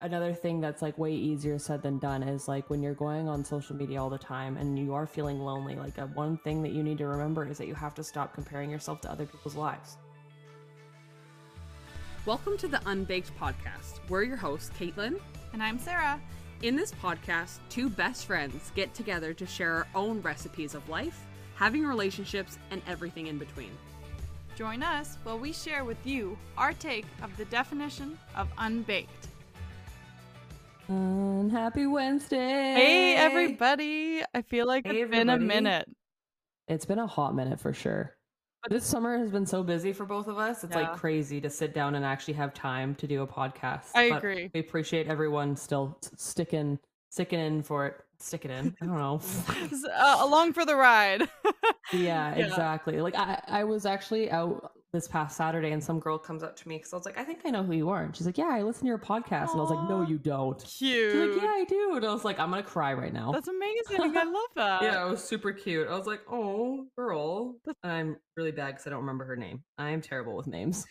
another thing that's like way easier said than done is like when you're going on social media all the time and you are feeling lonely like a, one thing that you need to remember is that you have to stop comparing yourself to other people's lives. Welcome to the unbaked podcast. We're your hosts caitlin and i'm sarah. In this podcast two best friends get together to share our own recipes of life having relationships and everything in between. Join us while we share with you our take of the definition of unbaked and happy Wednesday. Hey, everybody. I feel like hey, it's everybody. been a minute. It's been a hot minute for sure. This summer has been so busy for both of us. It's yeah. like crazy to sit down and actually have time to do a podcast. I but agree. We appreciate everyone still sticking sticking in for it. Stick it in. I don't know. uh, along for the ride. yeah, yeah, exactly. Like I, I was actually out this past Saturday, and some girl comes up to me because I was like, I think I know who you are. And she's like, Yeah, I listen to your podcast. Aww, and I was like, No, you don't. Cute. She's like, Yeah, I do. And I was like, I'm gonna cry right now. That's amazing. I love that. yeah, it was super cute. I was like, Oh, girl. And I'm really bad because I don't remember her name. I am terrible with names.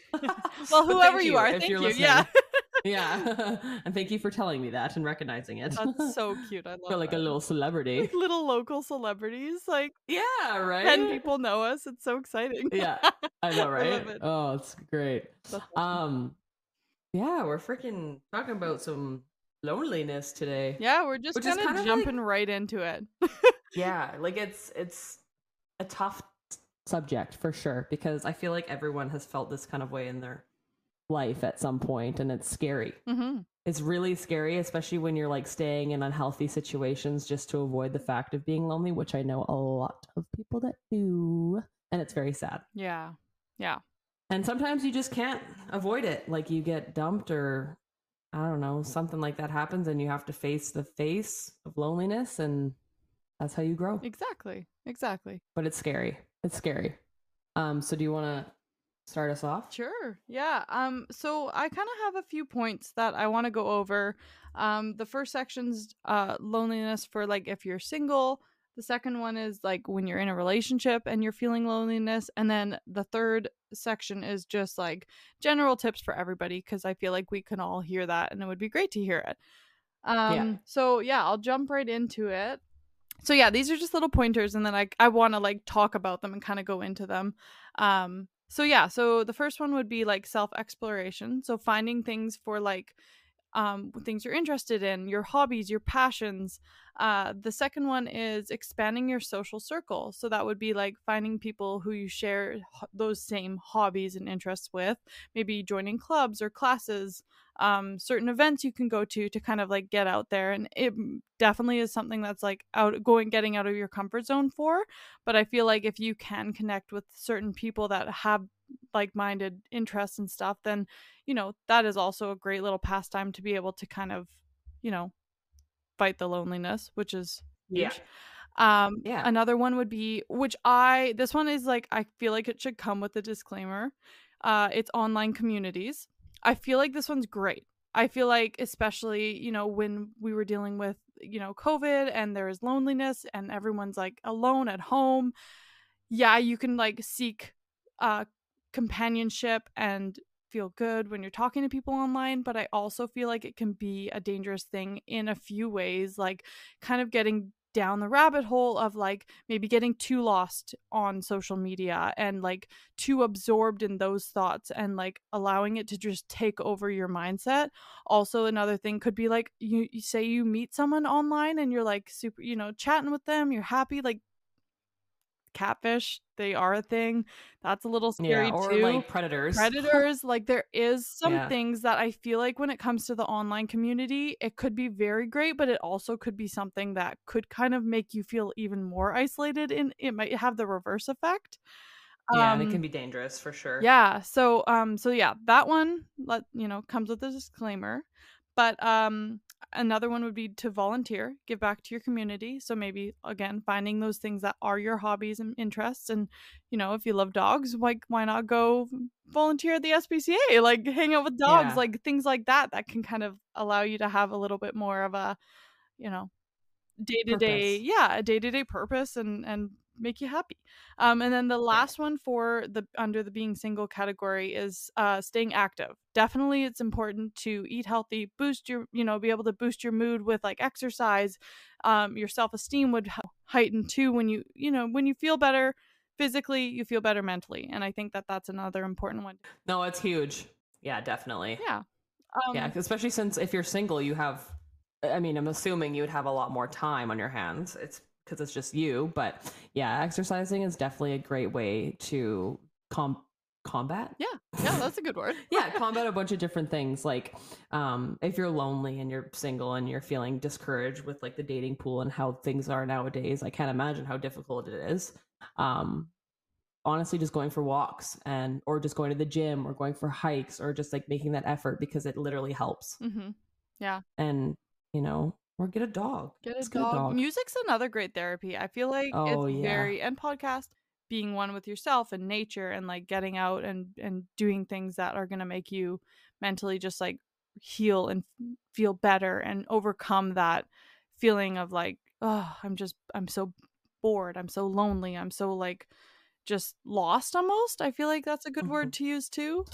well, whoever you, you, are, thank you. Listening. Yeah yeah. and thank you for telling me that and recognizing it. That's so cute. I love Feel like that. a little celebrity. Like little local celebrities. Like Yeah, right. 10 people know us. It's so exciting. yeah. I know, right? I it. Oh, it's great. Awesome. Um yeah, we're freaking talking about some loneliness today. Yeah, we're just kind of jumping like, right into it. yeah, like it's it's a tough subject for sure because I feel like everyone has felt this kind of way in their life at some point and it's scary. Mm-hmm. it's really scary especially when you're like staying in unhealthy situations just to avoid the fact of being lonely which i know a lot of people that do and it's very sad. Yeah. Yeah. And sometimes you just can't avoid it. Like you get dumped or i don't know something like that happens and you have to face the face of loneliness and that's how you grow. Exactly. Exactly. But it's scary. It's scary. Um so do you want to start us off? Sure. Yeah. Um so I kind of have a few points that I want to go over. Um the first section's uh loneliness for like if you're single, the second one is like when you're in a relationship and you're feeling loneliness, and then the third section is just like general tips for everybody because I feel like we can all hear that and it would be great to hear it. Um yeah. so yeah, I'll jump right into it. So yeah, these are just little pointers and then I I want to like talk about them and kind of go into them. Um so yeah, so the first one would be like self exploration. So finding things for like um, things you're interested in, your hobbies, your passions. Uh, the second one is expanding your social circle. So that would be like finding people who you share ho- those same hobbies and interests with, maybe joining clubs or classes, um, certain events you can go to to kind of like get out there. And it definitely is something that's like out going, getting out of your comfort zone for. But I feel like if you can connect with certain people that have like minded interests and stuff, then, you know, that is also a great little pastime to be able to kind of, you know, fight the loneliness, which is huge. Yeah. Um, yeah. Another one would be, which I, this one is like, I feel like it should come with a disclaimer. Uh, it's online communities. I feel like this one's great. I feel like, especially, you know, when we were dealing with, you know, COVID and there is loneliness and everyone's like alone at home. Yeah, you can like seek uh companionship and feel good when you're talking to people online, but I also feel like it can be a dangerous thing in a few ways, like kind of getting down the rabbit hole of like maybe getting too lost on social media and like too absorbed in those thoughts and like allowing it to just take over your mindset. Also, another thing could be like you, you say you meet someone online and you're like super, you know, chatting with them, you're happy, like catfish they are a thing. That's a little scary yeah, or too. like predators. Predators like there is some yeah. things that i feel like when it comes to the online community it could be very great but it also could be something that could kind of make you feel even more isolated and it might have the reverse effect. Yeah um, and it can um, be dangerous for sure. yeah so um so yeah that one let you know comes with a disclaimer. But um another one would be to volunteer, give back to your community. So maybe again finding those things that are your hobbies and interests and you know, if you love dogs, like why not go volunteer at the SPCA, like hang out with dogs, yeah. like things like that that can kind of allow you to have a little bit more of a, you know, day-to-day, yeah, a day-to-day purpose and and make you happy. Um, and then the last one for the under the being single category is uh, staying active. Definitely, it's important to eat healthy, boost your, you know, be able to boost your mood with like exercise. Um, your self esteem would heighten too when you, you know, when you feel better physically, you feel better mentally, and I think that that's another important one. No, it's huge. Yeah, definitely. Yeah. Um, yeah, especially since if you're single, you have. I mean, I'm assuming you would have a lot more time on your hands. It's because it's just you. But yeah, exercising is definitely a great way to com- combat. Yeah, yeah, that's a good word. yeah, combat a bunch of different things. Like, um, if you're lonely and you're single and you're feeling discouraged with like the dating pool and how things are nowadays, I can't imagine how difficult it is. Um, honestly, just going for walks and or just going to the gym or going for hikes or just like making that effort because it literally helps. Mm-hmm. Yeah, and you know, or get a dog. Get a, dog. a dog. Music's another great therapy. I feel like oh, it's yeah. very and podcast being one with yourself and nature and like getting out and and doing things that are going to make you mentally just like heal and feel better and overcome that feeling of like oh i'm just i'm so bored i'm so lonely i'm so like just lost almost i feel like that's a good mm-hmm. word to use too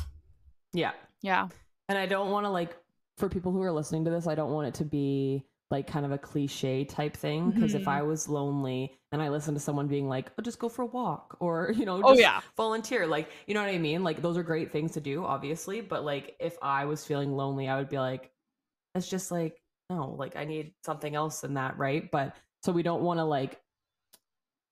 yeah yeah and i don't want to like for people who are listening to this i don't want it to be like kind of a cliche type thing because mm-hmm. if I was lonely and I listened to someone being like, "Oh, just go for a walk," or you know, oh yeah, volunteer, like you know what I mean? Like those are great things to do, obviously. But like if I was feeling lonely, I would be like, "It's just like no, like I need something else than that, right?" But so we don't want to like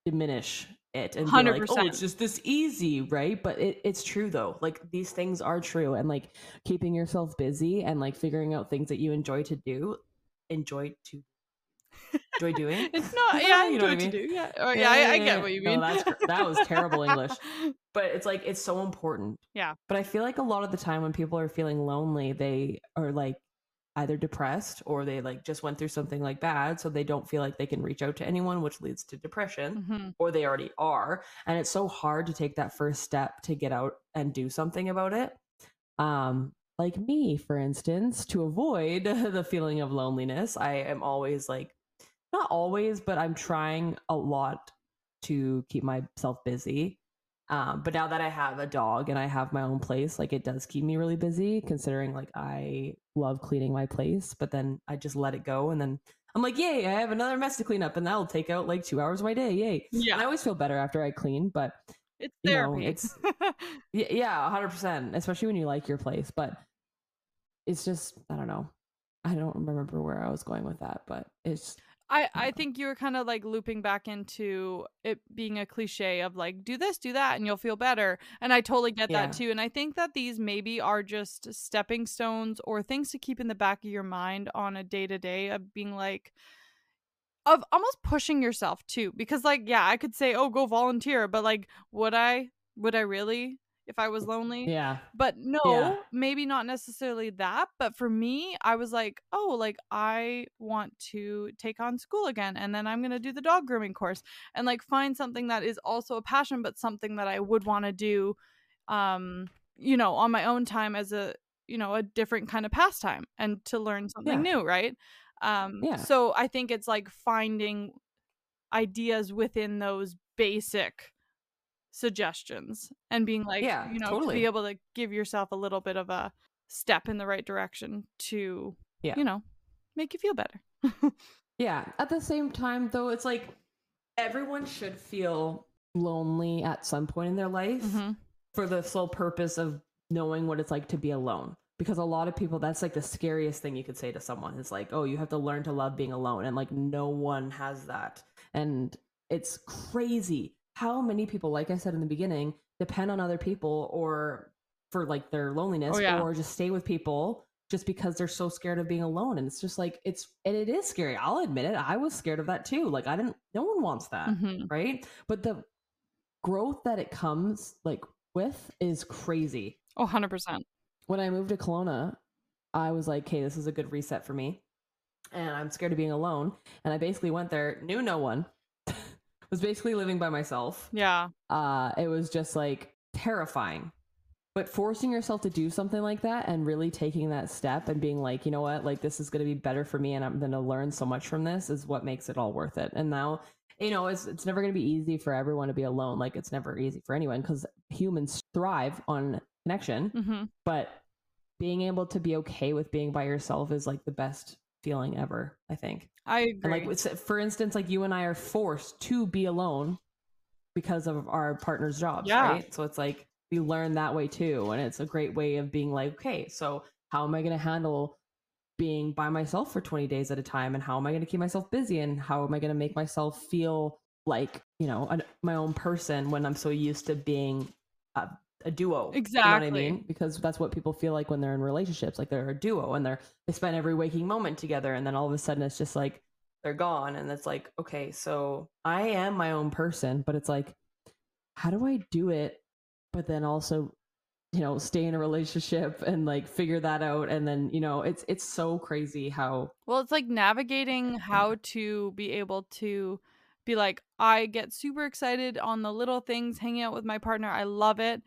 diminish it and 100%. be like, oh, it's just this easy, right? But it, it's true though. Like these things are true, and like keeping yourself busy and like figuring out things that you enjoy to do enjoy to enjoy doing. it's not. Yeah, you know what, I mean? do. Yeah, oh, yeah, yeah, I, I, get what you mean. No, that was terrible English, but it's like it's so important. Yeah. But I feel like a lot of the time when people are feeling lonely, they are like either depressed or they like just went through something like bad, so they don't feel like they can reach out to anyone, which leads to depression, mm-hmm. or they already are, and it's so hard to take that first step to get out and do something about it. Um, like me, for instance, to avoid the feeling of loneliness, I am always like, not always, but I'm trying a lot to keep myself busy. Um, but now that I have a dog and I have my own place, like it does keep me really busy, considering like I love cleaning my place, but then I just let it go and then I'm like, yay, I have another mess to clean up and that'll take out like two hours of my day. Yay. Yeah. And I always feel better after I clean, but it's therapy. You know, it's yeah, hundred percent. Especially when you like your place, but it's just I don't know. I don't remember where I was going with that, but it's. I, I think you were kind of like looping back into it being a cliche of like do this do that and you'll feel better and i totally get yeah. that too and i think that these maybe are just stepping stones or things to keep in the back of your mind on a day to day of being like of almost pushing yourself too because like yeah i could say oh go volunteer but like would i would i really if i was lonely yeah but no yeah. maybe not necessarily that but for me i was like oh like i want to take on school again and then i'm going to do the dog grooming course and like find something that is also a passion but something that i would want to do um you know on my own time as a you know a different kind of pastime and to learn something yeah. new right um, yeah. So I think it's like finding ideas within those basic suggestions and being like, yeah, you know, totally. to be able to give yourself a little bit of a step in the right direction to, yeah. you know, make you feel better. yeah. At the same time, though, it's like everyone should feel lonely at some point in their life mm-hmm. for the sole purpose of knowing what it's like to be alone because a lot of people that's like the scariest thing you could say to someone. Is like oh you have to learn to love being alone and like no one has that. And it's crazy how many people like i said in the beginning depend on other people or for like their loneliness oh, yeah. or just stay with people just because they're so scared of being alone. And it's just like it's and it is scary. I'll admit it. I was scared of that too. Like i didn't no one wants that mm-hmm. right? But the growth that it comes like with is crazy. Oh 100% when I moved to Kelowna, I was like, "Okay, this is a good reset for me," and I'm scared of being alone. And I basically went there, knew no one, was basically living by myself. Yeah. Uh, it was just like terrifying. but forcing yourself to do something like that and really taking that step and being like, you know what, like this is going to be better for me and I'm going to learn so much from this is what makes it all worth it. And now, you know, it's it's never going to be easy for everyone to be alone. Like it's never easy for anyone because humans thrive on connection. Mm-hmm. But being able to be okay with being by yourself is like the best feeling ever. I think. I agree. And like for instance, like you and I are forced to be alone because of our partner's jobs, Yeah. right? So it's like we learn that way too, and it's a great way of being like, okay, so how am I going to handle being by myself for 20 days at a time and how am I going to keep myself busy and how am I going to make myself feel like, you know, an, my own person when I'm so used to being a, a duo. You know what I mean? Because that's what people feel like when they're in relationships, like they're a duo and they're they spend every waking moment together and then all of a sudden it's just like they're gone and it's like, okay, so I am my own person, but it's like how do I do it but then also you know stay in a relationship and like figure that out and then you know it's it's so crazy how Well, it's like navigating how to be able to be like, I get super excited on the little things, hanging out with my partner. I love it.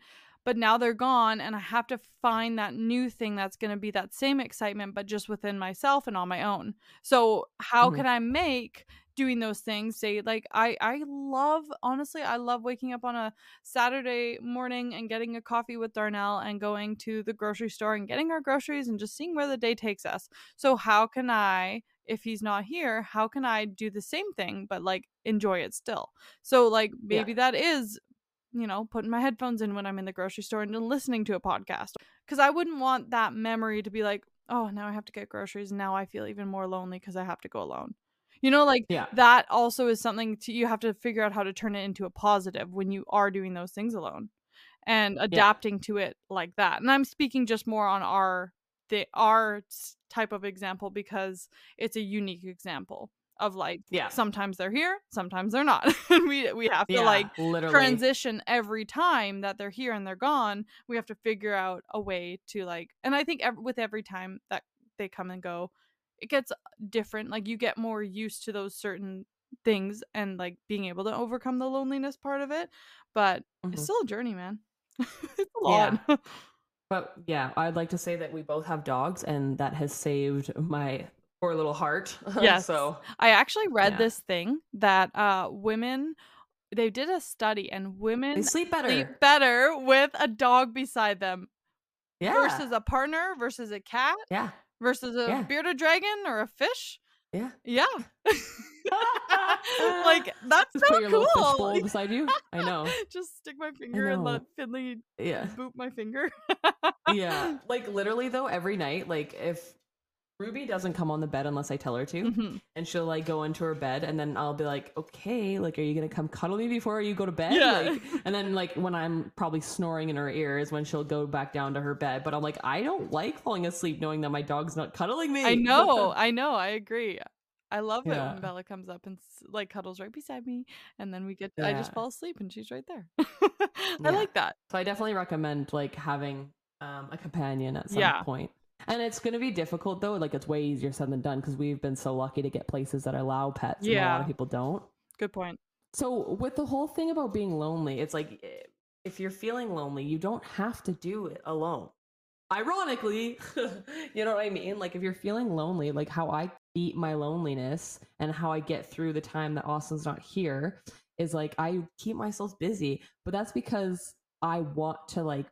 But now they're gone, and I have to find that new thing that's going to be that same excitement, but just within myself and on my own. So, how Mhm. can I make doing those things say like i i love honestly i love waking up on a saturday morning and getting a coffee with darnell and going to the grocery store and getting our groceries and just seeing where the day takes us so how can I, if he's not here, how can I do the same thing but like enjoy it still? So like Yeah. maybe that is, you know, putting my headphones in when I'm in the grocery store and listening to a podcast. Cuz I wouldn't want that memory to be like, "Oh, now I have to get groceries and now I feel even more lonely cuz I have to go alone." You know, like yeah that also is something to you have to figure out how to turn it into a positive when you are doing those things alone and adapting to it like that. And I'm speaking just more on our the our type of example because it's a unique example of like yeah sometimes they're here, sometimes they're not. and we we have to yeah like literally transition every time that they're here and they're gone. We have to figure out a way to like and I think ev- with every time that they come and go, it gets different. Like you get more used to those certain things and like being able to overcome the loneliness part of it. But it's Mhm. still a journey, man. it's a lot. But yeah, I'd like to say that we both have dogs, and that has saved my poor little heart. Yes. so I actually read Yeah. this thing that uh women they did a study and women they sleep better. sleep better with a dog beside them yeah. versus a partner versus a cat yeah. versus a Yeah. bearded dragon or a fish. Yeah. Yeah. like that's Just so put your little cool. beside you. I know. Just stick my finger and let Finley Yeah. boot my finger. Yeah. Like literally though, every night, like if Ruby doesn't come on the bed unless I tell her to, Mhm. and she'll like go into her bed, and then I'll be like, okay, like, are you gonna come cuddle me before you go to bed? Yeah. Like, and then like when I'm probably snoring in her ear is when she'll go back down to her bed. But I'm like, I don't like falling asleep knowing that my dog's not cuddling me. I know, I know, I agree. I love it when Bella comes up and like cuddles right beside me, and then we get. I just fall asleep and she's right there. I Yeah. like that. So I definitely recommend like having um, a companion at some Yeah. point. And it's going to be difficult though. Like it's way easier said than done because we've been so lucky to get places that allow pets. And a lot of people don't. Good point. So with the whole thing about being lonely, it's like eh, if you're feeling lonely, you don't have to do it alone. Ironically, you know what I mean? Like if you're feeling lonely, like how I beat my loneliness and how I get through the time that Austin's not here is like I keep myself busy, but that's because I want to like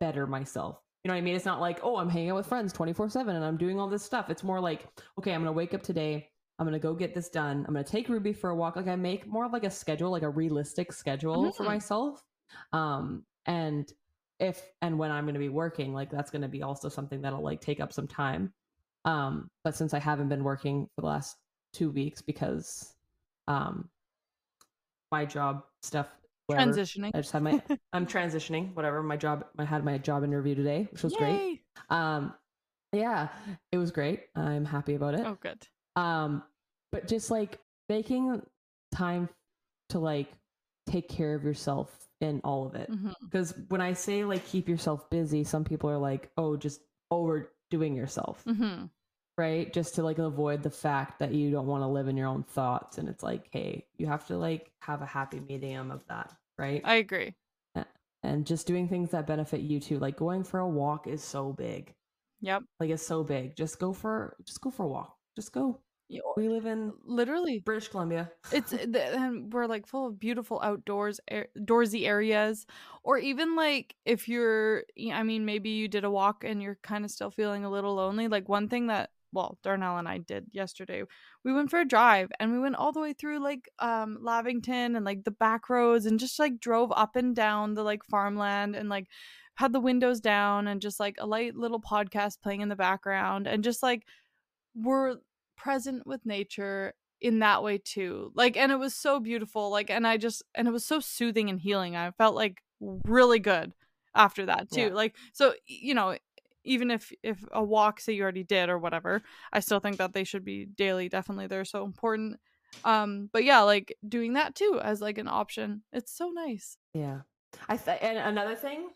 better myself. You know what I mean? It's not like, oh, I'm hanging out with friends 24 7 and I'm doing all this stuff. It's more like, okay, I'm going to wake up today. I'm going to go get this done. I'm going to take Ruby for a walk. Like I make more of like a schedule, like a realistic schedule for Mhm. myself. Um, and if and when I'm going to be working, like that's going to be also something that'll like take up some time. Um, but since I haven't been working for the last two weeks because um my job stuff whatever, Transitioning. I just had my I'm transitioning, whatever. My job I had my job interview today, which was great. Um yeah, it was great. I'm happy about it. Oh, good. Um but just like making time to like take care of yourself in all of it. Because when I say like keep yourself busy, some people are like, "Oh, just overdoing yourself." hmm right? Just to like avoid the fact that you don't want to live in your own thoughts. And it's like, hey, you have to like have a happy medium of that, right? I agree. and just doing things that benefit you too. Like going for a walk is so big. Yep. Like it's so big. Just go for just go for a walk. Just go. We live in literally British Columbia. it's eh, and we're like full of beautiful outdoors doorsy areas or even like if you're I mean maybe you did a walk and you're kind of still feeling a little lonely like one thing that well Darnell and I did yesterday we went for a drive and we went all the way through like um Lavington and like the back roads and just like drove up and down the like farmland and like had the windows down and just like a light little podcast playing in the background and just like we're present with nature in that way too. Like and it was so beautiful. Like and I just and it was so soothing and healing. I felt like really good after that too. Yeah. Like so you know, even if if a walk say you already did or whatever, I still think that they should be daily. Definitely they're so important. Um but yeah, like doing that too as like an option. It's so nice. Yeah. I th- and another thing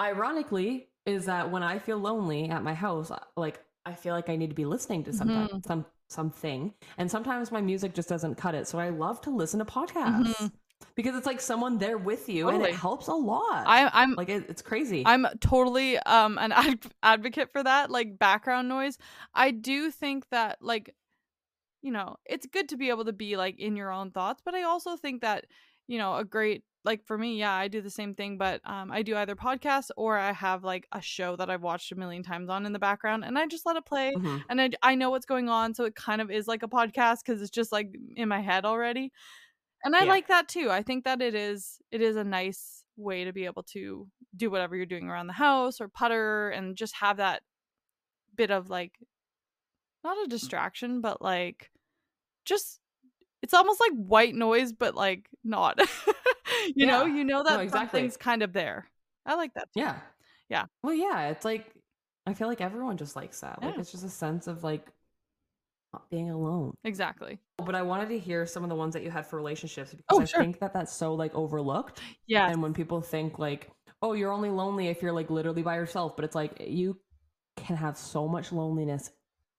ironically is that when I feel lonely at my house, like I feel like I need to be listening to something, mm-hmm. some something, and sometimes my music just doesn't cut it. So I love to listen to podcasts. Mm-hmm. Because it's like someone there with you, totally. and it helps a lot. I, am like it, it's crazy. I'm totally um an ad- advocate for that, like background noise. I do think that like, you know, it's good to be able to be like in your own thoughts, but I also think that you know a great like for me, yeah, I do the same thing, but um, I do either podcasts or I have like a show that I've watched a million times on in the background, and I just let it play, mm-hmm. and I I know what's going on, so it kind of is like a podcast because it's just like in my head already, and I yeah. like that too. I think that it is it is a nice way to be able to do whatever you're doing around the house or putter and just have that bit of like not a mm. distraction, but like just it's almost like white noise, but like not. you yeah. know, you know that no, exactly. something's kind of there. I like that. Too. Yeah. Yeah. Well, yeah, it's like I feel like everyone just likes that. Like it's just a sense of like not being alone. Exactly. But I wanted to hear some of the ones that you had for relationships because oh, I sure. think that that's so like overlooked. Yeah. And when people think like, oh, you're only lonely if you're like literally by yourself, but it's like you can have so much loneliness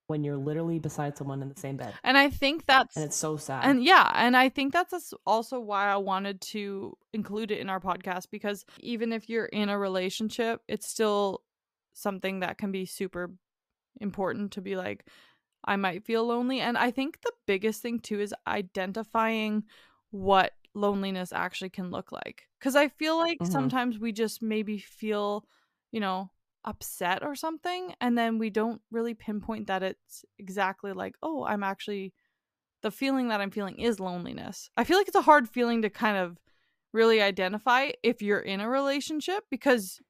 when you're literally beside someone in the same bed. And I think that's and it's so sad. And yeah, and I think that's also why I wanted to include it in our podcast because even if you're in a relationship, it's still something that can be super important to be like I might feel lonely and I think the biggest thing too is identifying what loneliness actually can look like cuz I feel like mm-hmm. sometimes we just maybe feel, you know, upset or something and then we don't really pinpoint that it's exactly like oh i'm actually the feeling that i'm feeling is loneliness i feel like it's a hard feeling to kind of really identify if you're in a relationship because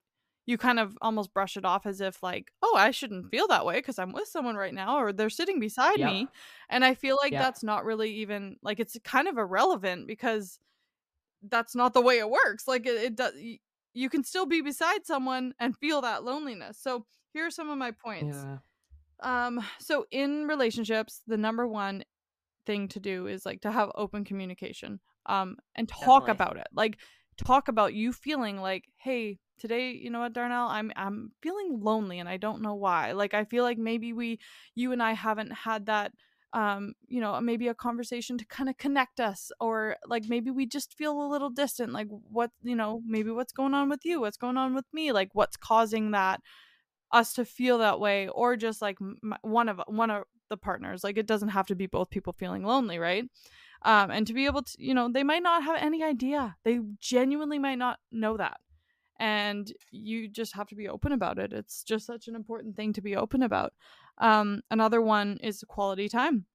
you kind of almost brush it off as if like oh i shouldn't feel that way because i'm with someone right now or they're sitting beside yep. me and i feel like yep. that's not really even like it's kind of irrelevant because that's not the way it works like it, it does you can still be beside someone and feel that loneliness. So here are some of my points. Yeah. Um, so in relationships, the number one thing to do is like to have open communication. Um, and talk Definitely. about it. Like talk about you feeling like, hey, today, you know what, Darnell, I'm I'm feeling lonely and I don't know why. Like I feel like maybe we you and I haven't had that um, you know, maybe a conversation to kind of connect us, or like maybe we just feel a little distant. Like, what, you know, maybe what's going on with you? What's going on with me? Like, what's causing that us to feel that way, or just like one of one of the partners. Like, it doesn't have to be both people feeling lonely, right? Um, and to be able to, you know, they might not have any idea. They genuinely might not know that and you just have to be open about it. It's just such an important thing to be open about. Um, another one is quality time.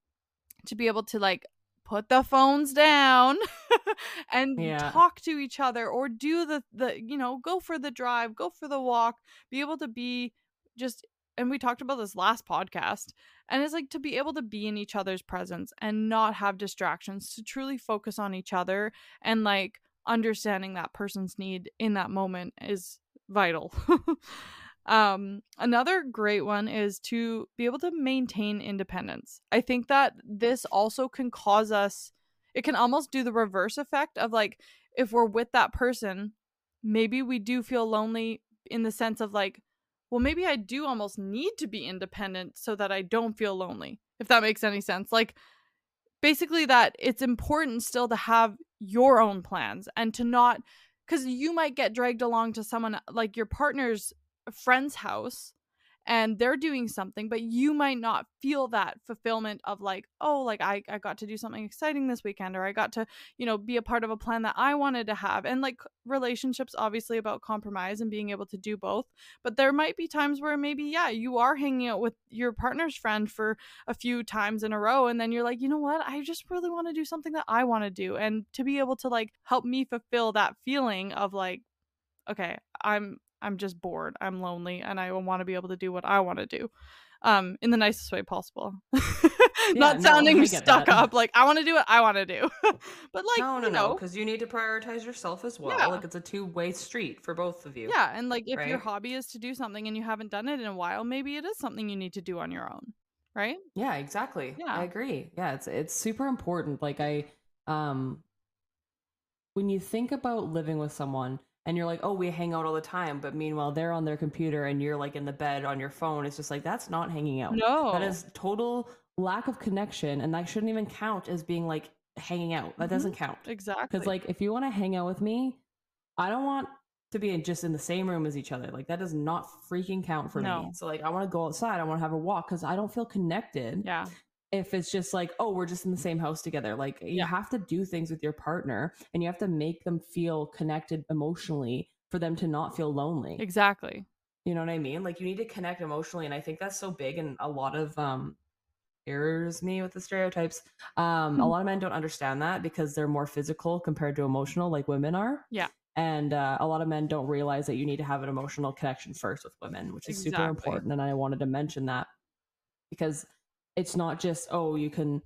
To be able to like put the phones down and yeah. talk to each other or do the the you know go for the drive go for the walk be able to be just and we talked about this last podcast and it's like to be able to be in each other's presence and not have distractions to truly focus on each other and like understanding that person's need in that moment is vital Um, another great one is to be able to maintain independence. I think that this also can cause us, it can almost do the reverse effect of like, if we're with that person, maybe we do feel lonely in the sense of like, well, maybe I do almost need to be independent so that I don't feel lonely, if that makes any sense. Like, basically, that it's important still to have your own plans and to not because you might get dragged along to someone like your partner's friend's house and they're doing something but you might not feel that fulfillment of like oh like I, I got to do something exciting this weekend or i got to you know be a part of a plan that i wanted to have and like relationships obviously about compromise and being able to do both but there might be times where maybe yeah you are hanging out with your partner's friend for a few times in a row and then you're like you know what? I just really want to do something that i want to do and to be able to like help me fulfill that feeling of like okay i'm I'm just bored. I'm lonely and I want to be able to do what I want to do. Um, in the nicest way possible. Not yeah, sounding no, stuck that. up. Like I want to do what I want to do. but like no, no, you know, no, because you need to prioritize yourself as well. Yeah. Like it's a two way street for both of you. Yeah, and like if right? your hobby is to do something and you haven't done it in a while, maybe it is something you need to do on your own. Right? Yeah, exactly. Yeah. I agree. Yeah, it's it's super important. Like I um when you think about living with someone and you're like, oh, we hang out all the time, but meanwhile they're on their computer and you're like in the bed on your phone. It's just like that's not hanging out. No, that is total lack of connection, and that shouldn't even count as being like hanging out. That mm-hmm. doesn't count exactly. Because like if you want to hang out with me, I don't want to be in, just in the same room as each other. Like that does not freaking count for no. me. So like I want to go outside. I want to have a walk because I don't feel connected. Yeah if it's just like, oh, we're just in the same house together. Like you have to do things with your partner and you have to make them feel connected emotionally for them to not feel lonely. Exactly. You know what I mean? Like you need to connect emotionally. And I think that's so big and a lot of um errors me with the stereotypes. Um a lot of men don't understand that because they're more physical compared to emotional like women are. Yeah. And uh, a lot of men don't realize that you need to have an emotional connection first with women, which is exactly. super important. And I wanted to mention that because it's not just oh you can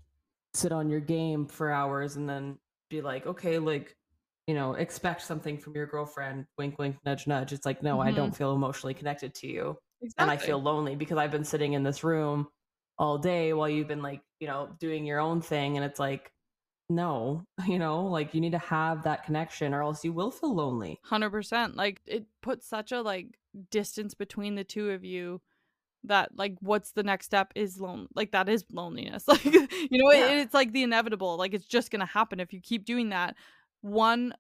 sit on your game for hours and then be like okay like you know expect something from your girlfriend wink wink nudge nudge it's like no mm-hmm. i don't feel emotionally connected to you exactly. and i feel lonely because i've been sitting in this room all day while you've been like you know doing your own thing and it's like no you know like you need to have that connection or else you will feel lonely 100% like it puts such a like distance between the two of you that like what's the next step is lone like that is loneliness. Like mm-hmm. you know yeah. it, it's like the inevitable like it's just gonna happen. If you keep doing that one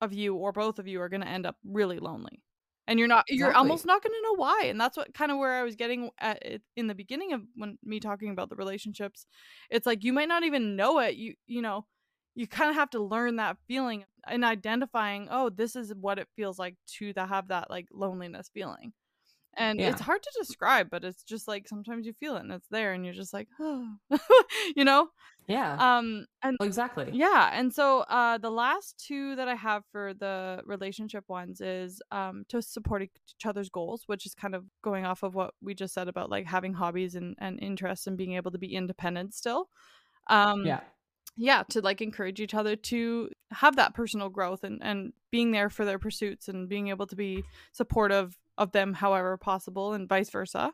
of you or both of you are gonna end up really lonely. And you're not you're exactly. almost not gonna know why and that's what kind of where i was getting at it in the beginning of when me talking about the relationships. It's like you might not even know it you you know you kind of have to learn that feeling and identifying oh this is what it feels like to, to have that like loneliness feeling and yeah. it's hard to describe but it's just like sometimes you feel it and it's there and you're just like oh you know? Yeah. Um and exactly. yeah and so uh the last two that i have for the relationship ones is um to support each other's goals which is kind of going off of what we just said about like having hobbies and and interests and being able to be independent still. Um yeah. yeah to like encourage each other to have that personal growth and and being there for their pursuits and being able to be supportive of them however possible and vice versa.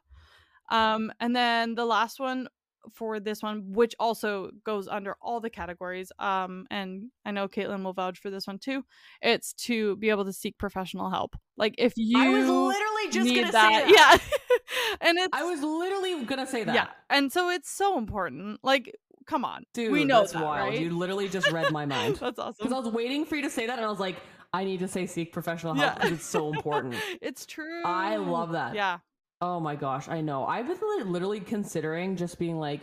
Um and then the last one for this one which also goes under all the categories um and i know caitlin will vouch for this one too it's to be able to seek professional help. Like if you i was literally just gonna that, say that. yeah. And it's i was literally gonna say that. yeah and so it's so important like come on dude we know that's that, wild right? you literally just read my mind. That's awesome. Because i was waiting for you to say that and i was like I need to say seek professional help because yeah. it's so important. it's true. I love that. Yeah. Oh my gosh, I know. I've been like, literally considering just being like,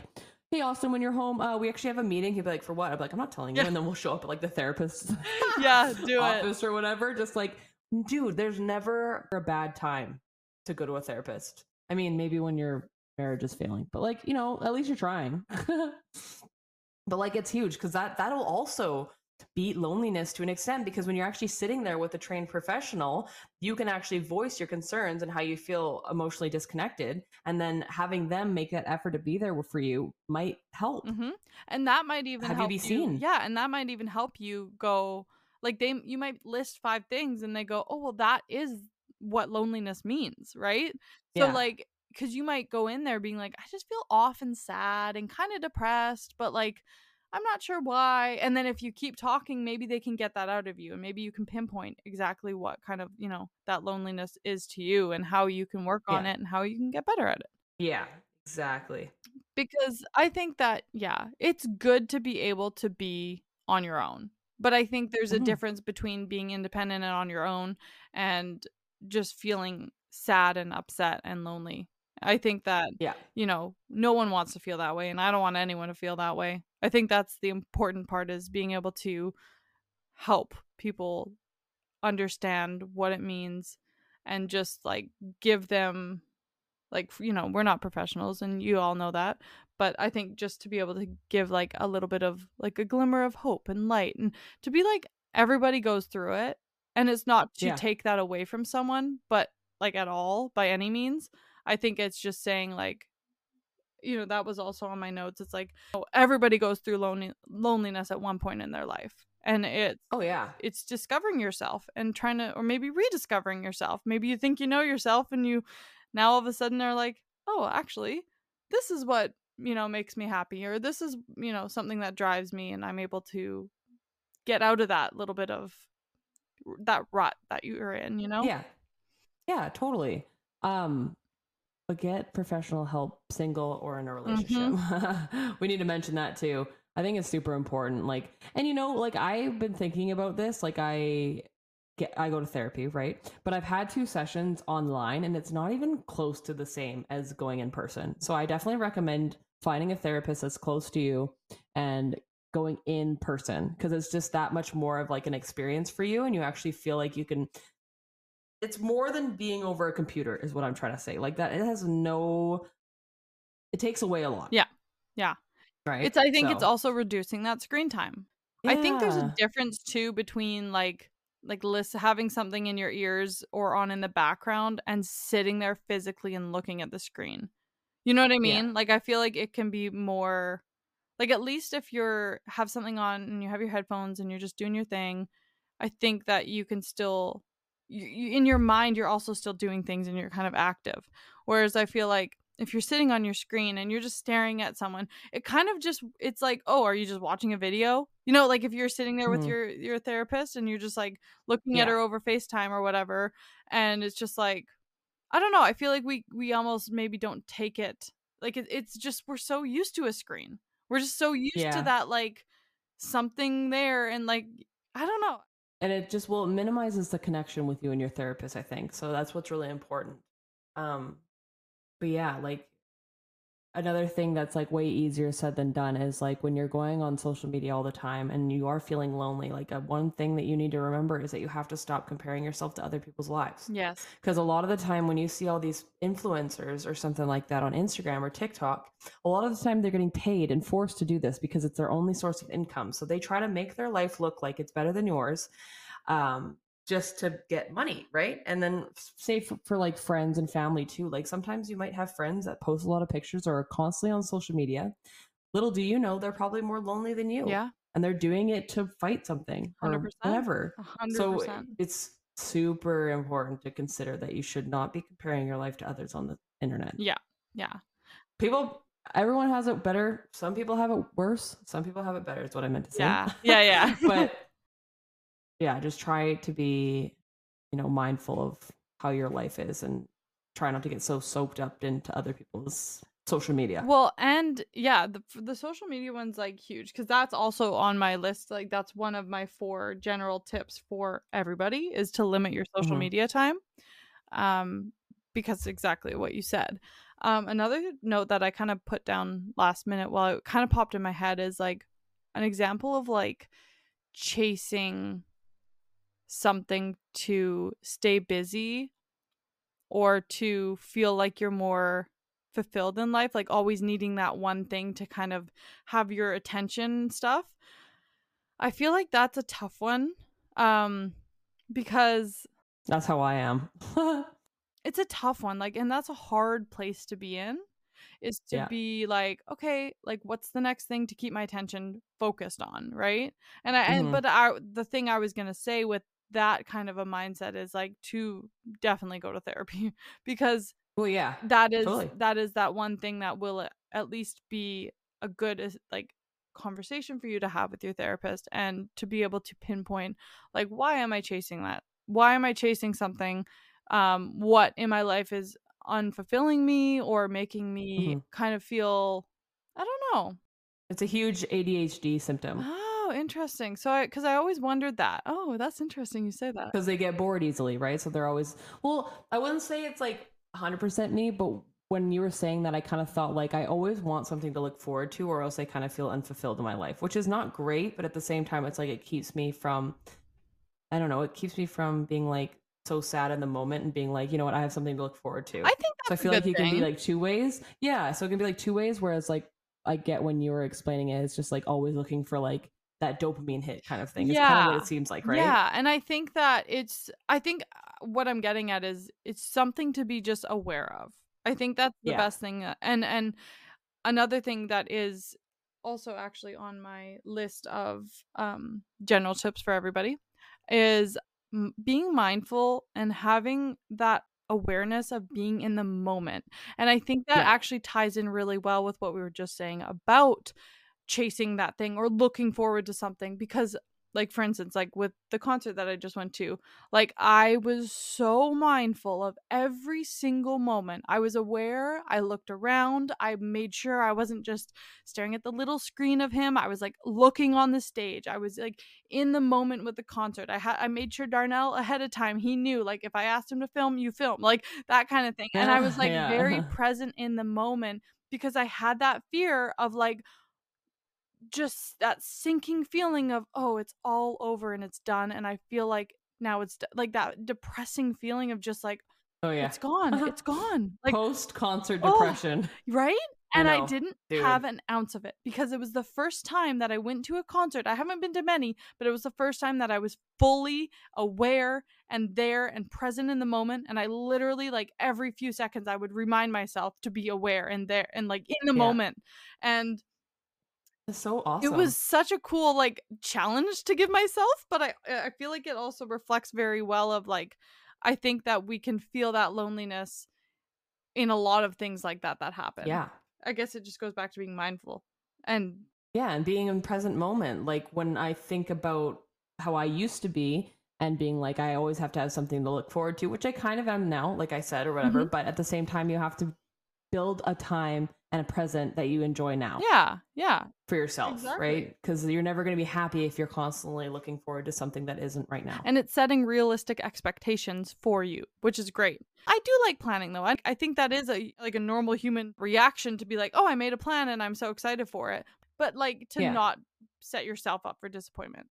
"Hey, Austin, when you're home, uh, we actually have a meeting." He'd be like, "For what?" I'm like, "I'm not telling you," and then we'll show up at like the therapist's yeah, do office it. or whatever. Just like, dude, there's never a bad time to go to a therapist. I mean, maybe when your marriage is failing, but like, you know, at least you're trying. but like, it's huge because that that'll also beat loneliness to an extent because when you're actually sitting there with a trained professional, you can actually voice your concerns and how you feel emotionally disconnected. And then having them make that effort to be there for you might help. Mm-hmm. And that might even have help you be seen. Yeah. And that might even help you go like they, you might list five things and they go, oh, well, that is what loneliness means. Right. So, like, because you might go in there being like, I just feel off and sad and kind of depressed, but like, I'm not sure why. And then if you keep talking, maybe they can get that out of you and maybe you can pinpoint exactly what kind of, you know, that loneliness is to you and how you can work on it and how you can get better at it. Yeah, exactly. Because I think that, yeah, it's good to be able to be on your own. but I think there's a mm-hmm. difference between being independent and on your own and just feeling sad and upset and lonely. I think that yeah, you know, no one wants to feel that way and I don't want anyone to feel that way. I think that's the important part is being able to help people understand what it means and just like give them like you know we're not professionals and you all know that but i think just to be able to give like a little bit of like a glimmer of hope and light and to be like everybody goes through it and it's not to yeah. take that away from someone but like at all by any means i think it's just saying like you know that was also on my notes it's like oh, everybody goes through lonely loneliness at one point in their life and it's oh yeah. it's discovering yourself and trying to or maybe rediscovering yourself maybe you think you know yourself and you now all of a sudden they're like oh actually this is what you know makes me happy or this is you know something that drives me and i'm able to get out of that little bit of that rut that you're in you know? Yeah. Yeah totally. Um but get professional help single or in a relationship mm-hmm. we need to mention that too i think it's super important like and you know like i've been thinking about this like i get I go to therapy, right? But I've had two sessions online and it's not even close to the same as going in person. So I definitely recommend finding a therapist that's close to you and going in person because it's just that much more of like an experience for you and you actually feel like you can it's more than being over a computer is what I'm trying to say. Like that it has no it takes away a lot. Yeah. Yeah. Right. It's I think so. it's also reducing that screen time. Yeah. I think there's a difference too between like like list having something in your ears or on in the background and sitting there physically and looking at the screen. You know what I mean? Yeah. Like I feel like it can be more like at least if you're have something on and you have your headphones and you're just doing your thing, I think that you can still you, you, in your mind you're also still doing things and you're kind of active. Whereas I feel like if you're sitting on your screen and you're just staring at someone it kind of just it's like oh are you just watching a video you know like if you're sitting there with mm-hmm. your your therapist and you're just like looking yeah. at her over facetime or whatever and it's just like i don't know i feel like we we almost maybe don't take it like it, it's just we're so used to a screen we're just so used yeah. to that like something there and like i don't know and it just well it minimizes the connection with you and your therapist i think. So that's what's really important. Um but yeah, like another thing that's like way easier said than done is like when you're going on social media all the time and you are feeling lonely like a, one thing that you need to remember is that you have to stop comparing yourself to other people's lives. Yes. Because a lot of the time when you see all these influencers or something like that on instagram or tiktok a lot of the time they're getting paid and forced to do this because it's their only source of income. So they try to make their life look like it's better than yours um, just to get money, right? And then say for, for, like friends and family too. Like sometimes you might have friends that post a lot of pictures or are constantly on social media. Little do you know they're probably more lonely than you. Yeah. And they're doing it to fight something or 100%. whatever. 100%. So it's super important to consider that you should not be comparing your life to others on the internet. Yeah. Yeah. People everyone has it better. Some people have it worse. Some people have it better, is what I meant to say. Yeah. Yeah. Yeah. but yeah, just try to be, you know, mindful of how your life is and try not to get so soaked up into other people's social media. Well, and yeah, the the social media one's like huge because that's also on my list. Like that's one of my four general tips for everybody is to limit your social mm-hmm. media time. Um, because exactly what you said. Um, another note that I kind of put down last minute while it kind of popped in my head is like an example of like chasing something to stay busy or to feel like you're more fulfilled in life, like always needing that one thing to kind of have your attention and stuff. I feel like that's a tough one um because that's how I am. it's a tough one like and that's a hard place to be in is to yeah. be like okay like what's the next thing to keep my attention focused on right and i mm-hmm. and but i the thing i was going to say with that kind of a mindset is like to definitely go to therapy because well yeah that is totally. that is that one thing that will at least be a good like conversation for you to have with your therapist and to be able to pinpoint like why am i chasing that why am i chasing something um what in my life is unfulfilling me or making me mm-hmm. kind of feel i don't know it's a huge adhd symptom oh interesting. So, I because I always wondered that. Oh, that's interesting. You say that because they get bored easily, right? So they're always well. I wouldn't say it's like 100% me, but when you were saying that, I kind of thought like I always want something to look forward to, or else I kind of feel unfulfilled in my life, which is not great. But at the same time, it's like it keeps me from, I don't know, it keeps me from being like so sad in the moment and being like, you know what, I have something to look forward to. I think so. I feel like it can be like two ways. Yeah, so it can be like two ways. Whereas like I get when you were explaining it, it's just like always looking for like that dopamine hit kind of thing. It's yeah. kind of what it seems like, right? Yeah, and I think that it's. I think uh, what I'm getting at is it's something to be just aware of. I think that's the yeah. best thing. Uh, and and another thing that is also actually on my list of um, general tips for everybody is being mindful and having that awareness of being in the moment. And I think that yeah. actually ties in really well with what we were just saying about chasing that thing or looking forward to something because like for instance like with the concert that i just went to like i was so mindful of every single moment. I was aware i looked around i made sure i wasn't just staring at the little screen of him i was like looking on the stage i was like in the moment with the concert. I had i made sure darnell ahead of time he knew like if i asked him to film you film like that kind of thing. And i was like yeah. very present in the moment because i had that fear of like just that sinking feeling of oh it's all over and it's done and i feel like now it's like that depressing feeling of just like oh yeah it's gone uh-huh. it's gone like post concert oh, depression oh, right and I, I didn't dude. have an ounce of it because it was the first time that I went to a concert. I haven't been to many, but it was the first time that I was fully aware and there and present in the moment. And I literally, like, every few seconds, I would remind myself to be aware and there and, like, in the yeah. moment. And so awesome. It was such a cool like challenge to give myself, but I I feel like it also reflects very well of like I think that we can feel that loneliness in a lot of things like that that happen. Yeah. I guess it just goes back to being mindful and yeah, and being in present moment. Like when I think about how I used to be and being like I always have to have something to look forward to, which I kind of am now, like I said or whatever, mm-hmm. but at the same time you have to build a time and a present that you enjoy now. Yeah, yeah. For yourself, exactly. right? Because you're never going to be happy if you're constantly looking forward to something that isn't right now. And it's setting realistic expectations for you, which is great. I do like planning though. I, I think that is a like a normal human reaction to be like, oh, I made a plan and I'm so excited for it. But like to yeah. not set yourself up for disappointment.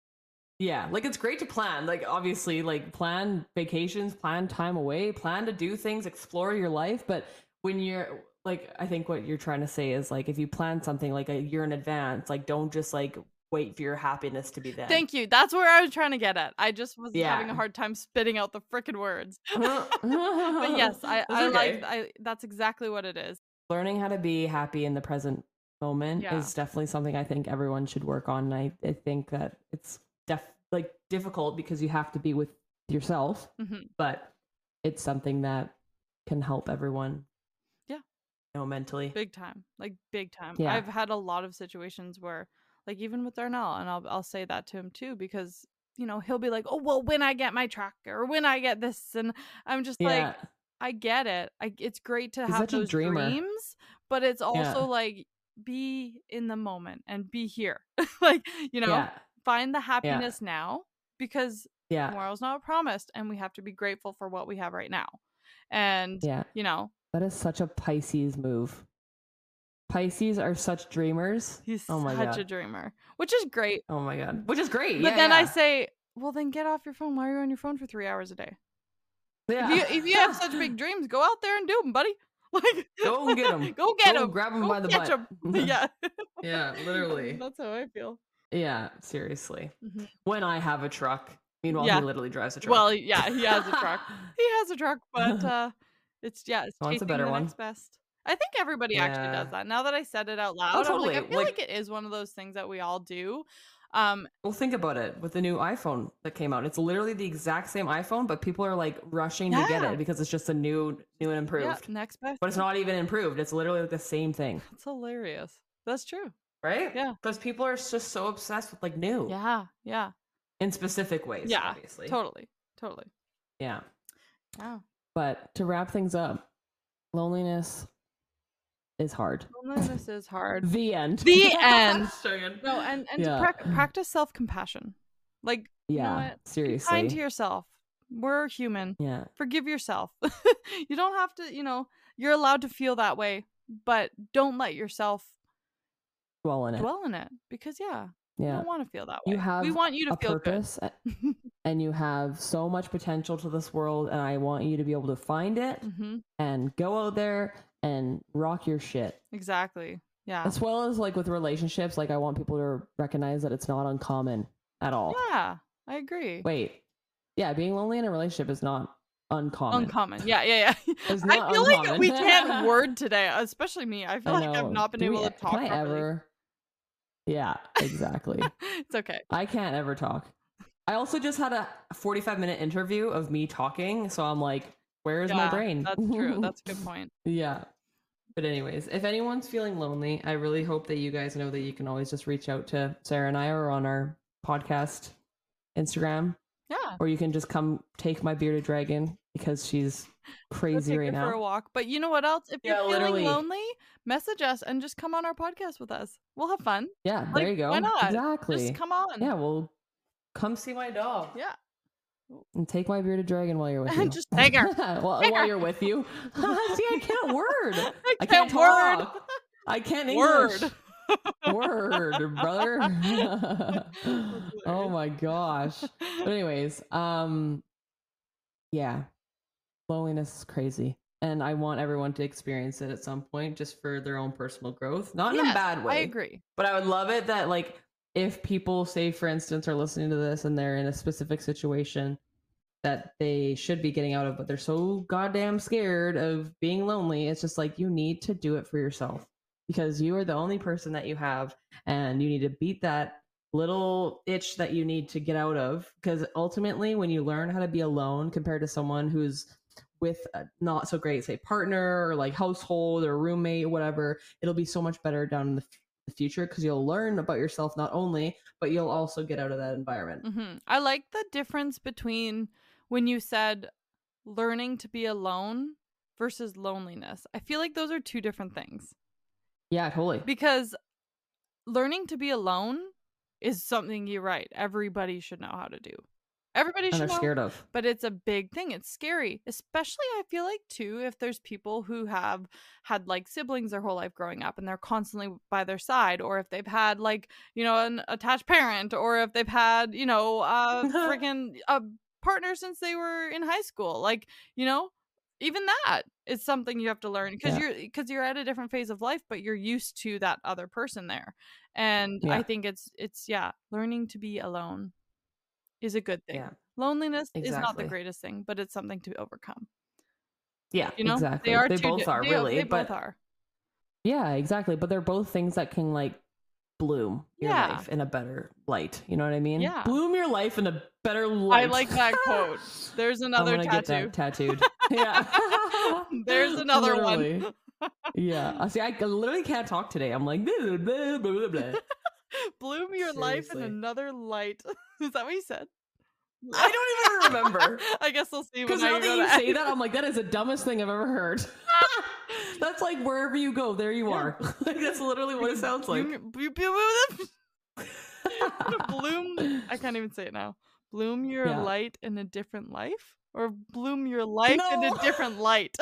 Yeah, like it's great to plan. Like obviously, like plan vacations, plan time away, plan to do things, explore your life. But when you're like I think what you're trying to say is like if you plan something like a year in advance, like don't just like wait for your happiness to be there. Thank you. That's where I was trying to get at. I just was yeah. having a hard time spitting out the freaking words. but yes, I, I okay. like I that's exactly what it is. Learning how to be happy in the present moment yeah. is definitely something I think everyone should work on. And I, I think that it's def like difficult because you have to be with yourself, mm-hmm. but it's something that can help everyone know, mentally. Big time. Like big time. Yeah. I've had a lot of situations where like even with Darnell and I'll I'll say that to him too because you know, he'll be like, "Oh, well, when I get my truck or when I get this." And I'm just yeah. like, I get it. I it's great to He's have those dreams, but it's also yeah. like be in the moment and be here. like, you know, yeah. find the happiness now because yeah. tomorrow's not promised and we have to be grateful for what we have right now. And yeah. you know, that is such a Pisces move. Pisces are such dreamers. He's oh my such god. a dreamer, which is great. Oh my god, which is great. But yeah, then yeah. I say, well, then get off your phone. Why are you on your phone for three hours a day? Yeah. If you, if you have such big dreams, go out there and do them, buddy. Like, go get them. go get them. Grab them by the butt. yeah. yeah, literally. That's how I feel. Yeah, seriously. Mm-hmm. When I have a truck, meanwhile, yeah. he literally drives a truck. Well, yeah, he has a truck. he has a truck, but uh, it's yeah, it's Wants a better the one. next best. I think everybody yeah. actually does that. Now that I said it out oh, loud, oh, totally. I, like, I feel like, like, it is one of those things that we all do. Um, well, think about it with the new iPhone that came out. It's literally the exact same iPhone, but people are like rushing yeah. to get it because it's just a new, new and improved. Yeah, next best. But it's not even improved. It's literally like the same thing. It's hilarious. That's true. Right? Yeah. Because people are just so obsessed with like new. Yeah. Yeah. In specific ways. Yeah. Obviously. Totally. Totally. Yeah. Wow. But to wrap things up, loneliness is hard. Loneliness is hard. The end. The end. No, and and Yeah. to prac- practice self compassion. Like you know Yeah, what? Be seriously. kind to yourself. We're human. yeah, Forgive yourself. you don't have to. You know, you're allowed to feel that way, but don't let yourself dwell in it. dwell in it because yeah, yeah, don't want to feel that way. you have we want you to a feel purpose, a- and you have so much potential to this world, and I want you to be able to find it good. hmm and go out there and rock your shit. Exactly. Yeah. As well as like with relationships, like I want people to recognize that it's not uncommon at all. Yeah, I agree. Wait, yeah, being lonely in a relationship is not uncommon. Uncommon. Yeah, yeah, yeah. I feel like uncommon. we can't word today, especially me. I feel I like I've not been Do able we- to talk Can I ever? Yeah, exactly. it's okay. I can't ever talk. I also just had a 45 minute interview of me talking, so I'm like, where's my brain? That's true. That's a good point. yeah. But anyways, if anyone's feeling lonely, I really hope that you guys know that you can always just reach out to Sarah and I or on our podcast Instagram, Yeah. or you can just come take my bearded dragon because she's Go crazy take right her for a walk. But you know what else? If Yeah, you're feeling literally. lonely, message us and just come on our podcast with us. We'll have fun. Yeah, Like, there you go. why not? Exactly. Just come on. Yeah, well, come see my dog. Yeah. And take my bearded dragon while you're with you. Just take her. well, Take while her. you're with you. See, I can't word. I I can't can't word. talk. I can't English. Word, brother. oh my gosh. But anyways, um, yeah, loneliness is crazy, and I want everyone to experience it at some point, just for their own personal growth, not in Yes, a bad way. I agree. But I would love it that like if people say for instance are listening to this and they're in a specific situation that they should be getting out of but they're so goddamn scared of being lonely it's just like you need to do it for yourself because you are the only person that you have and you need to beat that little itch that you need to get out of because ultimately when you learn how to be alone compared to someone who's with a not so great say partner or like household or roommate whatever it'll be so much better down in the, f- the future because you'll learn about yourself not only but you'll also get out of that environment. Hmm I like the difference between when you said learning to be alone versus loneliness. I feel like those are two different things yeah totally because learning to be alone is something you're right. Everybody should know how to do. Everybody and should they're know. scared of but it's a big thing. It's scary, especially I feel like too if there's people who have had like siblings their whole life growing up and they're constantly by their side, or if they've had like you know an attached parent, or if they've had you know a freaking a partner since they were in high school, like you know even that is something you have to learn because Yeah. you're because you're at a different phase of life but you're used to that other person there. And i think it's it's yeah learning to be alone is a good thing. Yeah. Loneliness is not the greatest thing but it's something to overcome. Yeah you know? Exactly. they are two both di- are they, really they but both are. Yeah exactly but they're both things that can like bloom your Yeah. life in a better light you know what i mean? Yeah. bloom your life in a better light. i like that quote. There's I'm another gonna tattoo. get that tattooed yeah. There's another Literally. one yeah. I see i literally can't talk today. I'm like blah, blah, blah, blah, bloom your life in another light. Is that what you said? I don't even remember. I guess we'll see Because I now that you say that, I'm like, that is the dumbest thing I've ever heard. that's like wherever you go, there you are. like that's literally what it sounds like. Bloom i can't even say it now. Bloom your Yeah. light in a different life or bloom your life in a different light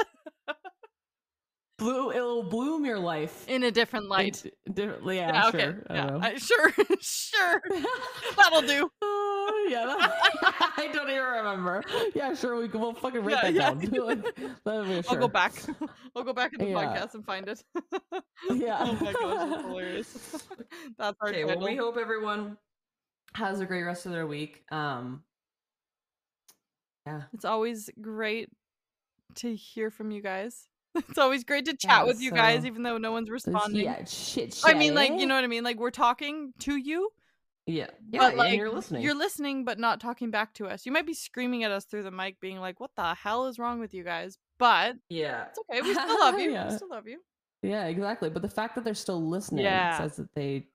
Blue, it'll bloom your life. in a different light differently, yeah, yeah, sure. okay I yeah. I- sure sure that'll do Uh, yeah, that- I don't even remember. Yeah, sure. We can. We'll fucking write Yeah, that yeah. down. like, that'll i'll go back i'll go back in the podcast and find it Yeah. oh my gosh that's hilarious that's our Okay. Well, we hope everyone has a great rest of their week. Um. Yeah. it's always great to hear from you guys it's always great to chat with you guys even though no one's responding Yeah. Shit. I mean, like, you know what I mean? Like, we're talking to you, Yeah. Yeah. but and like, you're listening. You're listening, but not talking back to us. You might be screaming at us through the mic, being like, "What the hell is wrong with you guys?" But Yeah. it's okay. We still love you. Yeah. We still love you. Yeah, exactly. But the fact that they're still listening Yeah. says that they,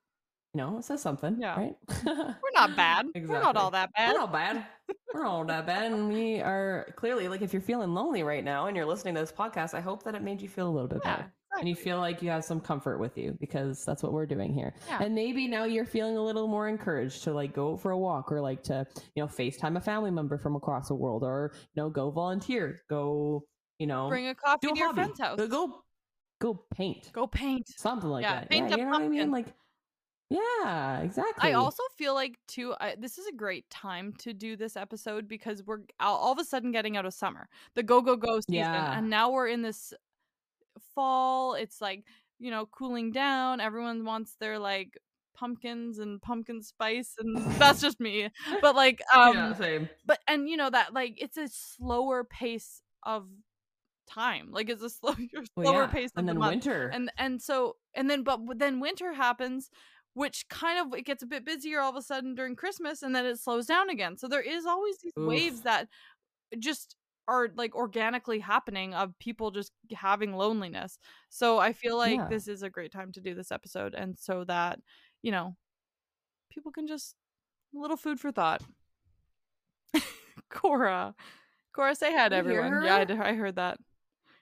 you know, it says something. Yeah. Right? We're not bad. We're not all that bad. We're not bad. We're not that bad. And we are clearly, like, if you're feeling lonely right now and you're listening to this podcast, I hope that it made you feel a little bit Yeah, better. and you feel like you have some comfort with you because that's what we're doing here. Yeah. And maybe now you're feeling a little more encouraged to like go for a walk or like to, you know, FaceTime a family member from across the world or, you know, go volunteer, go, you know, Bring a coffee do a to your hobby. friend's house. Go, go, go paint. Go paint. Something like Yeah, that. paint yeah, a you know what I mean? pumpkin. Like, yeah, exactly. I also feel like too. I, this is a great time to do this episode because we're all, all of a sudden getting out of summer, the go go go season, Yeah. and now we're in this fall. It's like you know cooling down. Everyone wants their like pumpkins and pumpkin spice, and that's just me. But like, um, yeah, same. but and you know that like it's a slower pace of time. Like it's a slow, Well, slower yeah. pace of and the then month winter. and and so and then but then winter happens which kind of it gets a bit busier all of a sudden during christmas and then it slows down again. So there is always these waves that just are like organically happening of people just having loneliness. So i feel like Yeah. this is a great time to do this episode and so that you know people can just a little food for thought. Cora cora say hi to everyone. Yeah I, I heard that.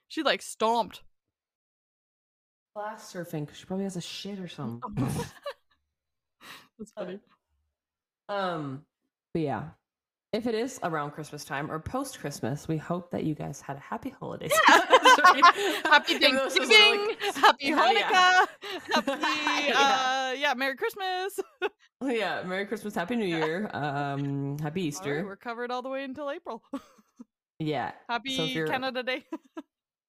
She like stomped. Glass surfing because she probably has a shit or something. that's funny Um, but yeah, if it is around Christmas time or post Christmas, we hope that you guys had a happy holiday. Sorry. Happy Even though this was Thanksgiving, literally- Happy Yeah, Hanukkah, Happy Yeah. uh, yeah, Merry Christmas. Yeah, Merry Christmas, Happy New Year, um, Happy All right, Easter. we're covered all the way until April. yeah, Happy So Canada Day.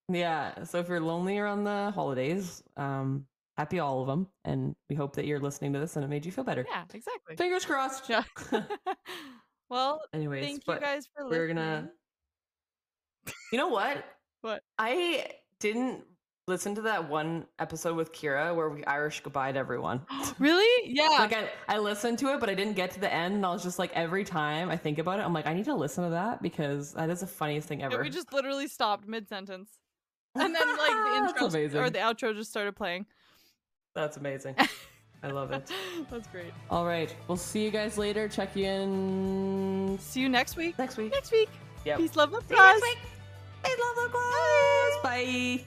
yeah. So if you're lonely around the holidays, um, happy all of them, and we hope that you're listening to this and it made you feel better. yeah, exactly. Fingers crossed. Yeah. well, Anyways, thank you guys for listening. we're gonna. You know what? What? I didn't listen to that one episode with Kira where we Irish goodbye to everyone. really? Yeah. like I, I listened to it, but I didn't get to the end, and I was just like, every time I think about it, I'm like, I need to listen to that because that is the funniest thing Yeah, ever. we just literally stopped mid sentence. And then like the intro or the outro just started playing. That's amazing. I love it. That's great. All right, we'll see you guys later. Check you in See you next week. next week. Next week. Yep. Peace, love, love, See you next week. Peace, love, love, guys. Bye.